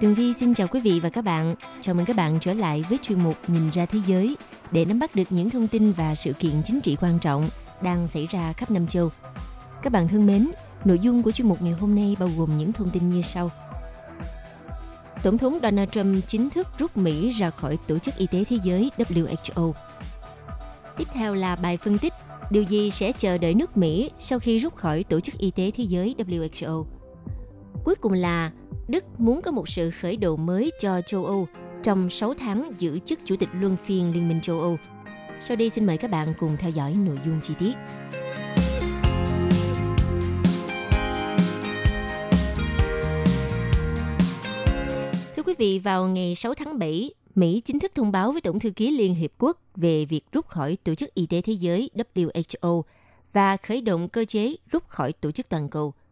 Tường Vi xin chào quý vị và các bạn. Chào mừng các bạn trở lại với chuyên mục Nhìn ra thế giới để nắm bắt được những thông tin và sự kiện chính trị quan trọng đang xảy ra khắp năm châu. Các bạn thân mến, nội dung của chuyên mục ngày hôm nay bao gồm những thông tin như sau. Tổng thống Donald Trump chính thức rút Mỹ ra khỏi Tổ chức Y tế Thế giới WHO. Tiếp theo là bài phân tích điều gì sẽ chờ đợi nước Mỹ sau khi rút khỏi Tổ chức Y tế Thế giới WHO. Cuối cùng là Đức muốn có một sự khởi đầu mới cho châu Âu trong 6 tháng giữ chức Chủ tịch Luân phiên Liên minh châu Âu. Sau đây xin mời các bạn cùng theo dõi nội dung chi tiết. Thưa quý vị, vào ngày 6 tháng 7, Mỹ chính thức thông báo với Tổng thư ký Liên Hiệp Quốc về việc rút khỏi Tổ chức Y tế Thế giới WHO và khởi động cơ chế rút khỏi Tổ chức Toàn cầu –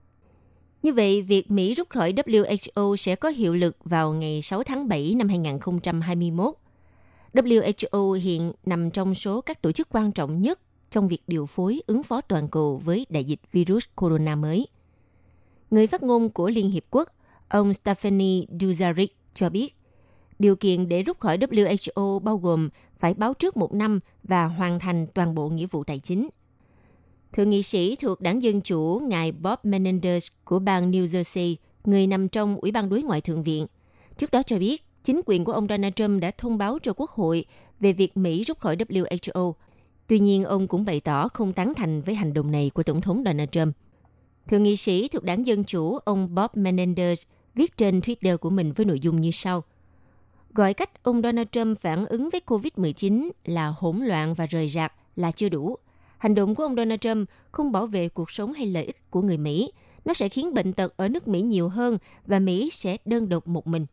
như vậy, việc Mỹ rút khỏi WHO sẽ có hiệu lực vào ngày 6 tháng 7 năm 2021. WHO hiện nằm trong số các tổ chức quan trọng nhất trong việc điều phối ứng phó toàn cầu với đại dịch virus corona mới. Người phát ngôn của Liên Hiệp Quốc, ông Stephanie Dujarric cho biết, điều kiện để rút khỏi WHO bao gồm phải báo trước một năm và hoàn thành toàn bộ nghĩa vụ tài chính – Thượng nghị sĩ thuộc đảng Dân Chủ ngài Bob Menendez của bang New Jersey, người nằm trong Ủy ban đối ngoại Thượng viện, trước đó cho biết chính quyền của ông Donald Trump đã thông báo cho Quốc hội về việc Mỹ rút khỏi WHO. Tuy nhiên, ông cũng bày tỏ không tán thành với hành động này của Tổng thống Donald Trump. Thượng nghị sĩ thuộc đảng Dân Chủ ông Bob Menendez viết trên Twitter của mình với nội dung như sau. Gọi cách ông Donald Trump phản ứng với COVID-19 là hỗn loạn và rời rạc là chưa đủ – Hành động của ông Donald Trump không bảo vệ cuộc sống hay lợi ích của người Mỹ. Nó sẽ khiến bệnh tật ở nước Mỹ nhiều hơn và Mỹ sẽ đơn độc một mình.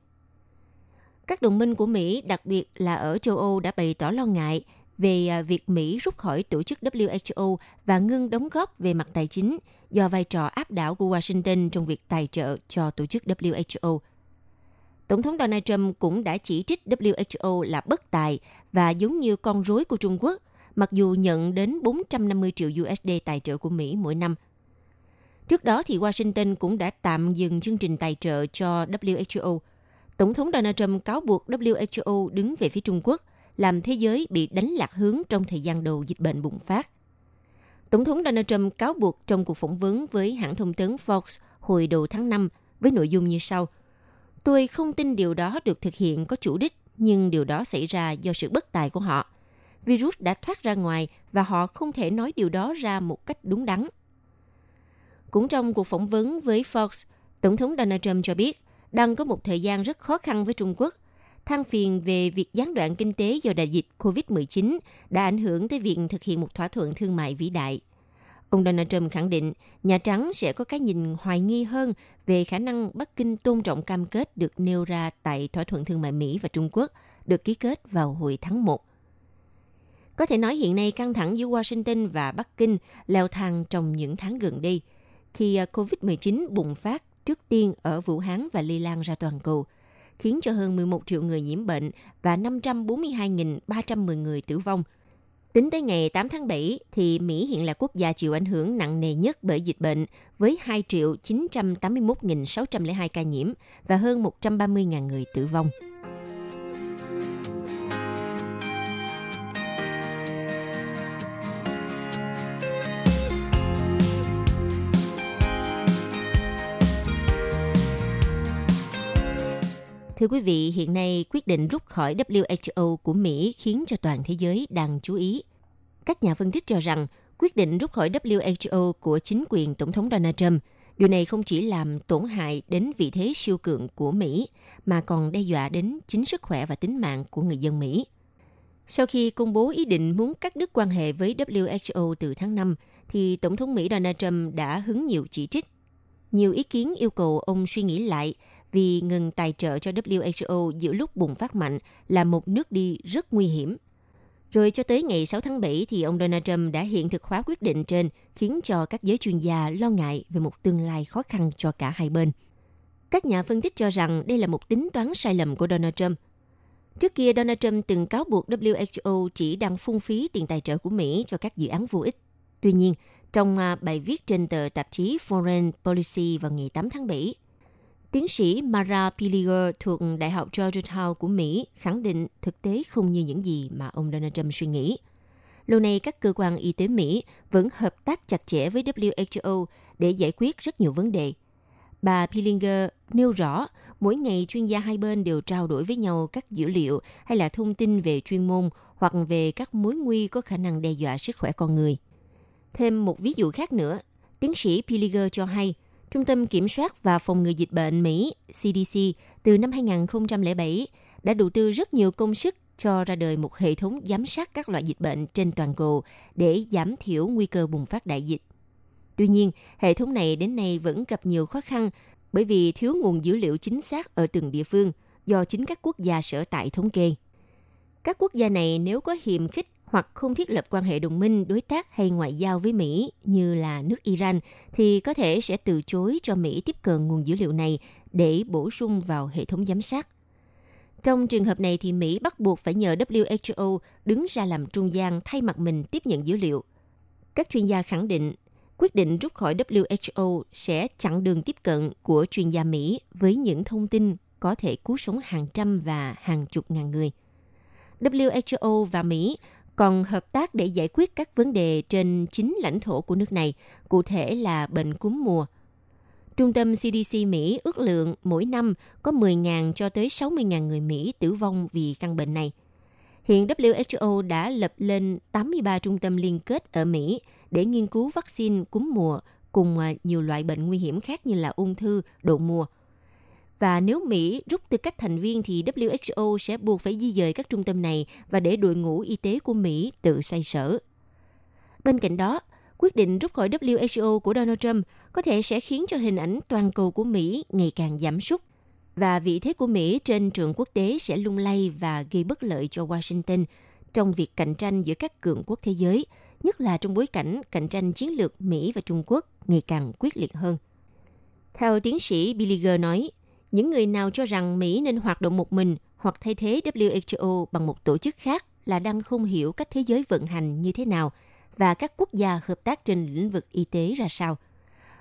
Các đồng minh của Mỹ, đặc biệt là ở châu Âu đã bày tỏ lo ngại về à, việc Mỹ rút khỏi tổ chức WHO và ngưng đóng góp về mặt tài chính do vai trò áp đảo của Washington trong việc tài trợ cho tổ chức WHO. Tổng thống Donald Trump cũng đã chỉ trích WHO là bất tài và giống như con rối của Trung Quốc – mặc dù nhận đến 450 triệu USD tài trợ của Mỹ mỗi năm. Trước đó thì Washington cũng đã tạm dừng chương trình tài trợ cho WHO. Tổng thống Donald Trump cáo buộc WHO đứng về phía Trung Quốc, làm thế giới bị đánh lạc hướng trong thời gian đầu dịch bệnh bùng phát. Tổng thống Donald Trump cáo buộc trong cuộc phỏng vấn với hãng thông tấn Fox hồi đầu tháng 5 với nội dung như sau. Tôi không tin điều đó được thực hiện có chủ đích, nhưng điều đó xảy ra do sự bất tài của họ – virus đã thoát ra ngoài và họ không thể nói điều đó ra một cách đúng đắn. Cũng trong cuộc phỏng vấn với Fox, Tổng thống Donald Trump cho biết đang có một thời gian rất khó khăn với Trung Quốc. Thang phiền về việc gián đoạn kinh tế do đại dịch COVID-19 đã ảnh hưởng tới việc thực hiện một thỏa thuận thương mại vĩ đại. Ông Donald Trump khẳng định Nhà Trắng sẽ có cái nhìn hoài nghi hơn về khả năng Bắc Kinh tôn trọng cam kết được nêu ra tại thỏa thuận thương mại Mỹ và Trung Quốc được ký kết vào hồi tháng 1 có thể nói hiện nay căng thẳng giữa Washington và Bắc Kinh leo thang trong những tháng gần đây, khi à, COVID-19 bùng phát trước tiên ở Vũ Hán và lây lan ra toàn cầu, khiến cho hơn 11 triệu người nhiễm bệnh và 542.310 người tử vong. Tính tới ngày 8 tháng 7, thì Mỹ hiện là quốc gia chịu ảnh hưởng nặng nề nhất bởi dịch bệnh với 2.981.602 ca nhiễm và hơn 130.000 người tử vong. Thưa quý vị, hiện nay quyết định rút khỏi WHO của Mỹ khiến cho toàn thế giới đang chú ý. Các nhà phân tích cho rằng quyết định rút khỏi WHO của chính quyền Tổng thống Donald Trump Điều này không chỉ làm tổn hại đến vị thế siêu cường của Mỹ, mà còn đe dọa đến chính sức khỏe và tính mạng của người dân Mỹ. Sau khi công bố ý định muốn cắt đứt quan hệ với WHO từ tháng 5, thì Tổng thống Mỹ Donald Trump đã hứng nhiều chỉ trích Nhiều ý kiến yêu cầu ông suy nghĩ lại vì ngừng tài trợ cho WHO giữa lúc bùng phát mạnh là một nước đi rất nguy hiểm. Rồi cho tới ngày 6 tháng 7 thì ông Donald Trump đã hiện thực hóa quyết định trên khiến cho các giới chuyên gia lo ngại về một tương lai khó khăn cho cả hai bên. Các nhà phân tích cho rằng đây là một tính toán sai lầm của Donald Trump. Trước kia, Donald Trump từng cáo buộc WHO chỉ đang phung phí tiền tài trợ của Mỹ cho các dự án vô ích. Tuy nhiên, trong à, bài viết trên tờ tạp chí Foreign Policy vào ngày 8 tháng 7, tiến sĩ Mara Piliger thuộc Đại học Georgetown của Mỹ khẳng định thực tế không như những gì mà ông Donald Trump suy nghĩ. Lâu nay, các cơ quan y tế Mỹ vẫn hợp tác chặt chẽ với WHO để giải quyết rất nhiều vấn đề. Bà Pilinger nêu rõ, mỗi ngày chuyên gia hai bên đều trao đổi với nhau các dữ liệu hay là thông tin về chuyên môn hoặc về các mối nguy có khả năng đe dọa sức khỏe con người – Thêm một ví dụ khác nữa, tiến sĩ Piliger cho hay, Trung tâm Kiểm soát và Phòng ngừa Dịch bệnh Mỹ CDC từ năm 2007 đã đầu tư rất nhiều công sức cho ra đời một hệ thống giám sát các loại dịch bệnh trên toàn cầu để giảm thiểu nguy cơ bùng phát đại dịch. Tuy nhiên, hệ thống này đến nay vẫn gặp nhiều khó khăn bởi vì thiếu nguồn dữ liệu chính xác ở từng địa phương do chính các quốc gia sở tại thống kê. Các quốc gia này nếu có hiềm khích hoặc không thiết lập quan hệ đồng minh, đối tác hay ngoại giao với Mỹ như là nước Iran thì có thể sẽ từ chối cho Mỹ tiếp cận nguồn dữ liệu này để bổ sung vào hệ thống giám sát. Trong trường hợp này thì Mỹ bắt buộc phải nhờ WHO đứng ra làm trung gian thay mặt mình tiếp nhận dữ liệu. Các chuyên gia khẳng định quyết định rút khỏi WHO sẽ chặn đường tiếp cận của chuyên gia Mỹ với những thông tin có thể cứu sống hàng trăm và hàng chục ngàn người. WHO và Mỹ còn hợp tác để giải quyết các vấn đề trên chính lãnh thổ của nước này, cụ thể là bệnh cúm mùa. Trung tâm CDC Mỹ ước lượng mỗi năm có 10.000 cho tới 60.000 người Mỹ tử vong vì căn bệnh này. Hiện WHO đã lập lên 83 trung tâm liên kết ở Mỹ để nghiên cứu vaccine cúm mùa cùng à, nhiều loại bệnh nguy hiểm khác như là ung thư, đậu mùa – và nếu Mỹ rút tư cách thành viên thì WHO sẽ buộc phải di dời các trung tâm này và để đội ngũ y tế của Mỹ tự xoay sở. Bên cạnh đó, quyết định rút khỏi WHO của Donald Trump có thể sẽ khiến cho hình ảnh toàn cầu của Mỹ ngày càng giảm sút và vị thế của Mỹ trên trường quốc tế sẽ lung lay và gây bất lợi cho Washington trong việc cạnh tranh giữa các cường quốc thế giới, nhất là trong bối cảnh cạnh tranh chiến lược Mỹ và Trung Quốc ngày càng quyết liệt hơn. Theo tiến sĩ Billiger nói, những người nào cho rằng Mỹ nên hoạt động một mình hoặc thay thế WHO bằng một tổ chức khác là đang không hiểu cách thế giới vận hành như thế nào và các quốc gia hợp tác trên lĩnh vực y tế ra sao.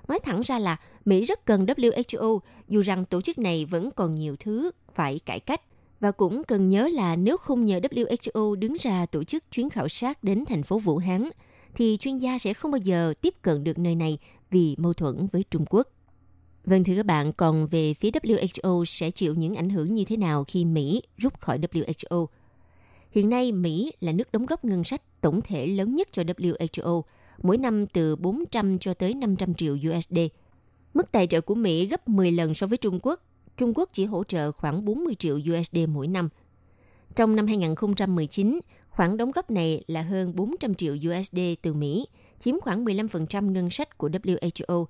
Nói thẳng ra là Mỹ rất cần WHO dù rằng tổ chức này vẫn còn nhiều thứ phải cải cách. Và cũng cần nhớ là nếu không nhờ WHO đứng ra tổ chức chuyến khảo sát đến thành phố Vũ Hán, thì chuyên gia sẽ không bao giờ tiếp cận được nơi này vì mâu thuẫn với Trung Quốc. Vâng thưa các bạn, còn về phía WHO sẽ chịu những ảnh hưởng như thế nào khi Mỹ rút khỏi WHO? Hiện nay, Mỹ là nước đóng góp ngân sách tổng thể lớn nhất cho WHO, mỗi năm từ 400 cho tới 500 triệu USD. Mức tài trợ của Mỹ gấp 10 lần so với Trung Quốc. Trung Quốc chỉ hỗ trợ khoảng 40 triệu USD mỗi năm. Trong năm 2019, khoản đóng góp này là hơn 400 triệu USD từ Mỹ, chiếm khoảng 15% ngân sách của WHO.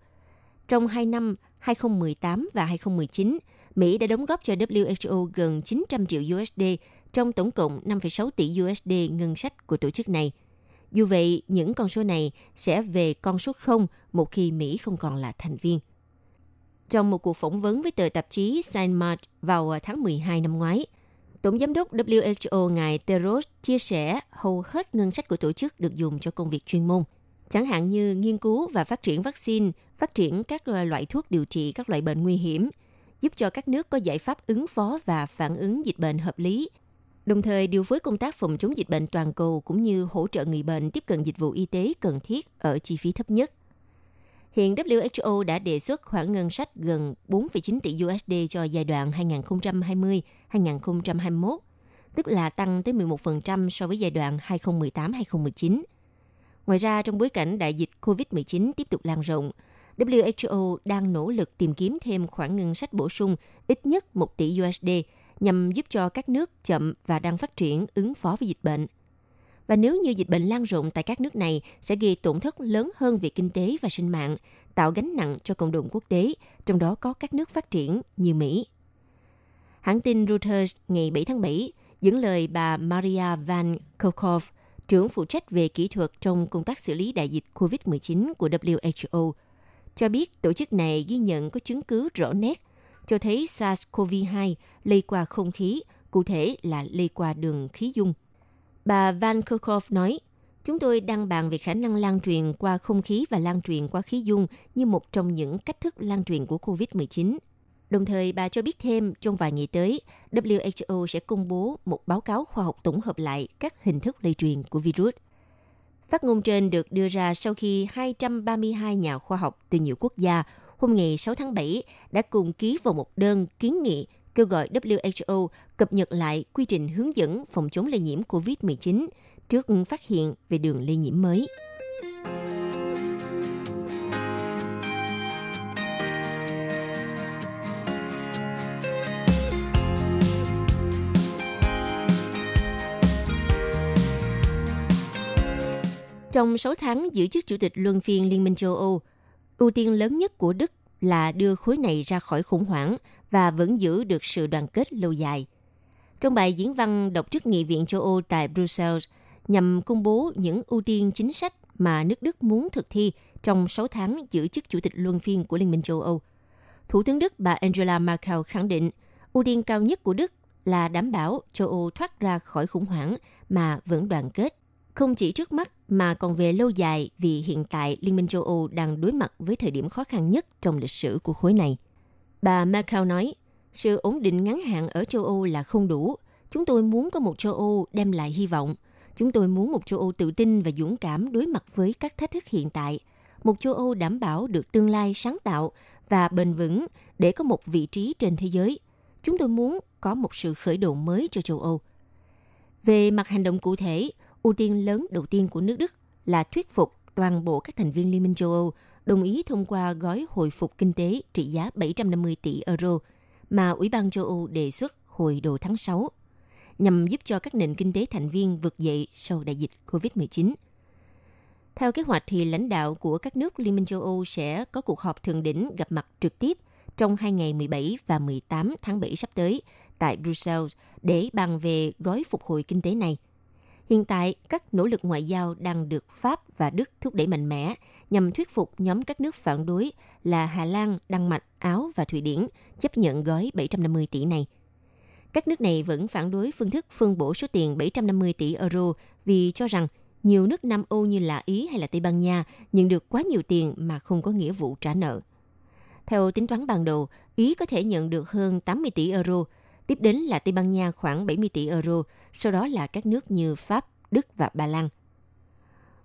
Trong 2 năm 2018 và 2019, Mỹ đã đóng góp cho WHO gần 900 triệu USD trong tổng cộng 5,6 tỷ USD ngân sách của tổ chức này. Dù vậy, những con số này sẽ về con số 0 một khi Mỹ không còn là thành viên. Trong một cuộc phỏng vấn với tờ tạp chí Science vào tháng 12 năm ngoái, Tổng giám đốc WHO ngài Teros chia sẻ hầu hết ngân sách của tổ chức được dùng cho công việc chuyên môn – chẳng hạn như nghiên cứu và phát triển vaccine, phát triển các loại thuốc điều trị các loại bệnh nguy hiểm, giúp cho các nước có giải pháp ứng phó và phản ứng dịch bệnh hợp lý, đồng thời điều phối công tác phòng chống dịch bệnh toàn cầu cũng như hỗ trợ người bệnh tiếp cận dịch vụ y tế cần thiết ở chi phí thấp nhất. Hiện WHO đã đề xuất khoản ngân sách gần 4,9 tỷ USD cho giai đoạn 2020-2021, tức là tăng tới 11% so với giai đoạn 2018-2019. Ngoài ra, trong bối cảnh đại dịch COVID-19 tiếp tục lan rộng, WHO đang nỗ lực tìm kiếm thêm khoản ngân sách bổ sung ít nhất 1 tỷ USD nhằm giúp cho các nước chậm và đang phát triển ứng phó với dịch bệnh. Và nếu như dịch bệnh lan rộng tại các nước này sẽ gây tổn thất lớn hơn về kinh tế và sinh mạng, tạo gánh nặng cho cộng đồng quốc tế, trong đó có các nước phát triển như Mỹ. Hãng tin Reuters ngày 7 tháng 7 dẫn lời bà Maria Van Kerkhove, trưởng phụ trách về kỹ thuật trong công tác xử lý đại dịch COVID-19 của WHO, cho biết tổ chức này ghi nhận có chứng cứ rõ nét cho thấy SARS-CoV-2 lây qua không khí, cụ thể là lây qua đường khí dung. Bà Van Kerkhove nói, Chúng tôi đang bàn về khả năng lan truyền qua không khí và lan truyền qua khí dung như một trong những cách thức lan truyền của COVID-19. Đồng thời, bà cho biết thêm trong vài ngày tới, WHO sẽ công bố một báo cáo khoa học tổng hợp lại các hình thức lây truyền của virus. Phát ngôn trên được đưa ra sau khi 232 nhà khoa học từ nhiều quốc gia hôm ngày 6 tháng 7 đã cùng ký vào một đơn kiến nghị kêu gọi WHO cập nhật lại quy trình hướng dẫn phòng chống lây nhiễm COVID-19 trước phát hiện về đường lây nhiễm mới. Trong 6 tháng giữ chức chủ tịch luân phiên Liên minh châu Âu, ưu tiên lớn nhất của Đức là đưa khối này ra khỏi khủng hoảng và vẫn giữ được sự đoàn kết lâu dài. Trong bài diễn văn đọc trước Nghị viện châu Âu tại Brussels, nhằm công bố những ưu tiên chính sách mà nước Đức muốn thực thi trong 6 tháng giữ chức chủ tịch luân phiên của Liên minh châu Âu. Thủ tướng Đức bà Angela Merkel khẳng định ưu tiên cao nhất của Đức là đảm bảo châu Âu thoát ra khỏi khủng hoảng mà vẫn đoàn kết không chỉ trước mắt mà còn về lâu dài vì hiện tại Liên minh châu Âu đang đối mặt với thời điểm khó khăn nhất trong lịch sử của khối này. Bà Merkel nói, sự ổn định ngắn hạn ở châu Âu là không đủ. Chúng tôi muốn có một châu Âu đem lại hy vọng. Chúng tôi muốn một châu Âu tự tin và dũng cảm đối mặt với các thách thức hiện tại. Một châu Âu đảm bảo được tương lai sáng tạo và bền vững để có một vị trí trên thế giới. Chúng tôi muốn có một sự khởi đầu mới cho châu Âu. Về mặt hành động cụ thể, ưu tiên lớn đầu tiên của nước Đức là thuyết phục toàn bộ các thành viên Liên minh châu Âu đồng ý thông qua gói hồi phục kinh tế trị giá 750 tỷ euro mà Ủy ban châu Âu đề xuất hồi đầu tháng 6 nhằm giúp cho các nền kinh tế thành viên vượt dậy sau đại dịch COVID-19. Theo kế hoạch thì lãnh đạo của các nước Liên minh châu Âu sẽ có cuộc họp thượng đỉnh gặp mặt trực tiếp trong hai ngày 17 và 18 tháng 7 sắp tới tại Brussels để bàn về gói phục hồi kinh tế này – Hiện tại, các nỗ lực ngoại giao đang được Pháp và Đức thúc đẩy mạnh mẽ nhằm thuyết phục nhóm các nước phản đối là Hà Lan, Đan Mạch, Áo và Thụy Điển chấp nhận gói 750 tỷ này. Các nước này vẫn phản đối phương thức phân bổ số tiền 750 tỷ euro vì cho rằng nhiều nước Nam Âu như là Ý hay là Tây Ban Nha nhận được quá nhiều tiền mà không có nghĩa vụ trả nợ. Theo tính toán ban đầu, Ý có thể nhận được hơn 80 tỷ euro, Tiếp đến là Tây Ban Nha khoảng 70 tỷ euro, sau đó là các nước như Pháp, Đức và Ba Lan.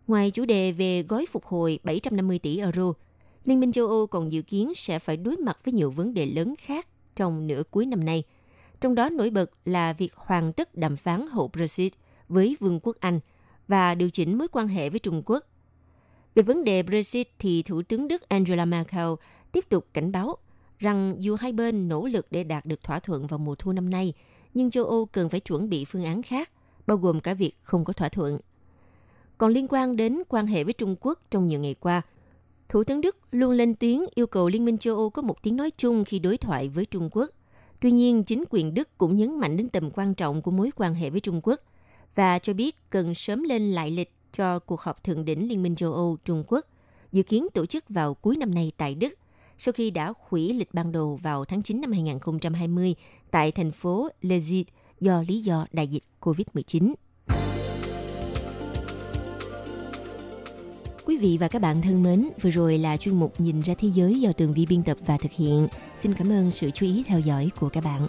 Ngoài chủ đề về gói phục hồi 750 tỷ euro, Liên minh châu Âu còn dự kiến sẽ phải đối mặt với nhiều vấn đề lớn khác trong nửa cuối năm nay. Trong đó nổi bật là việc hoàn tất đàm phán hậu Brexit với Vương quốc Anh và điều chỉnh mối quan hệ với Trung Quốc. Về vấn đề Brexit thì Thủ tướng Đức Angela Merkel tiếp tục cảnh báo rằng dù hai bên nỗ lực để đạt được thỏa thuận vào mùa thu năm nay, nhưng châu Âu cần phải chuẩn bị phương án khác, bao gồm cả việc không có thỏa thuận. Còn liên quan đến quan hệ với Trung Quốc trong nhiều ngày qua, Thủ tướng Đức luôn lên tiếng yêu cầu Liên minh châu Âu có một tiếng nói chung khi đối thoại với Trung Quốc. Tuy nhiên, chính quyền Đức cũng nhấn mạnh đến tầm quan trọng của mối quan hệ với Trung Quốc và cho biết cần sớm lên lại lịch cho cuộc họp thượng đỉnh Liên minh châu Âu Trung Quốc, dự kiến tổ chức vào cuối năm nay tại Đức sau khi đã hủy lịch ban đầu vào tháng 9 năm 2020 tại thành phố Leipzig do lý do đại dịch COVID-19. Quý vị và các bạn thân mến, vừa rồi là chuyên mục Nhìn ra thế giới do Tường Vi biên tập và thực hiện. Xin cảm ơn sự chú ý theo dõi của các bạn.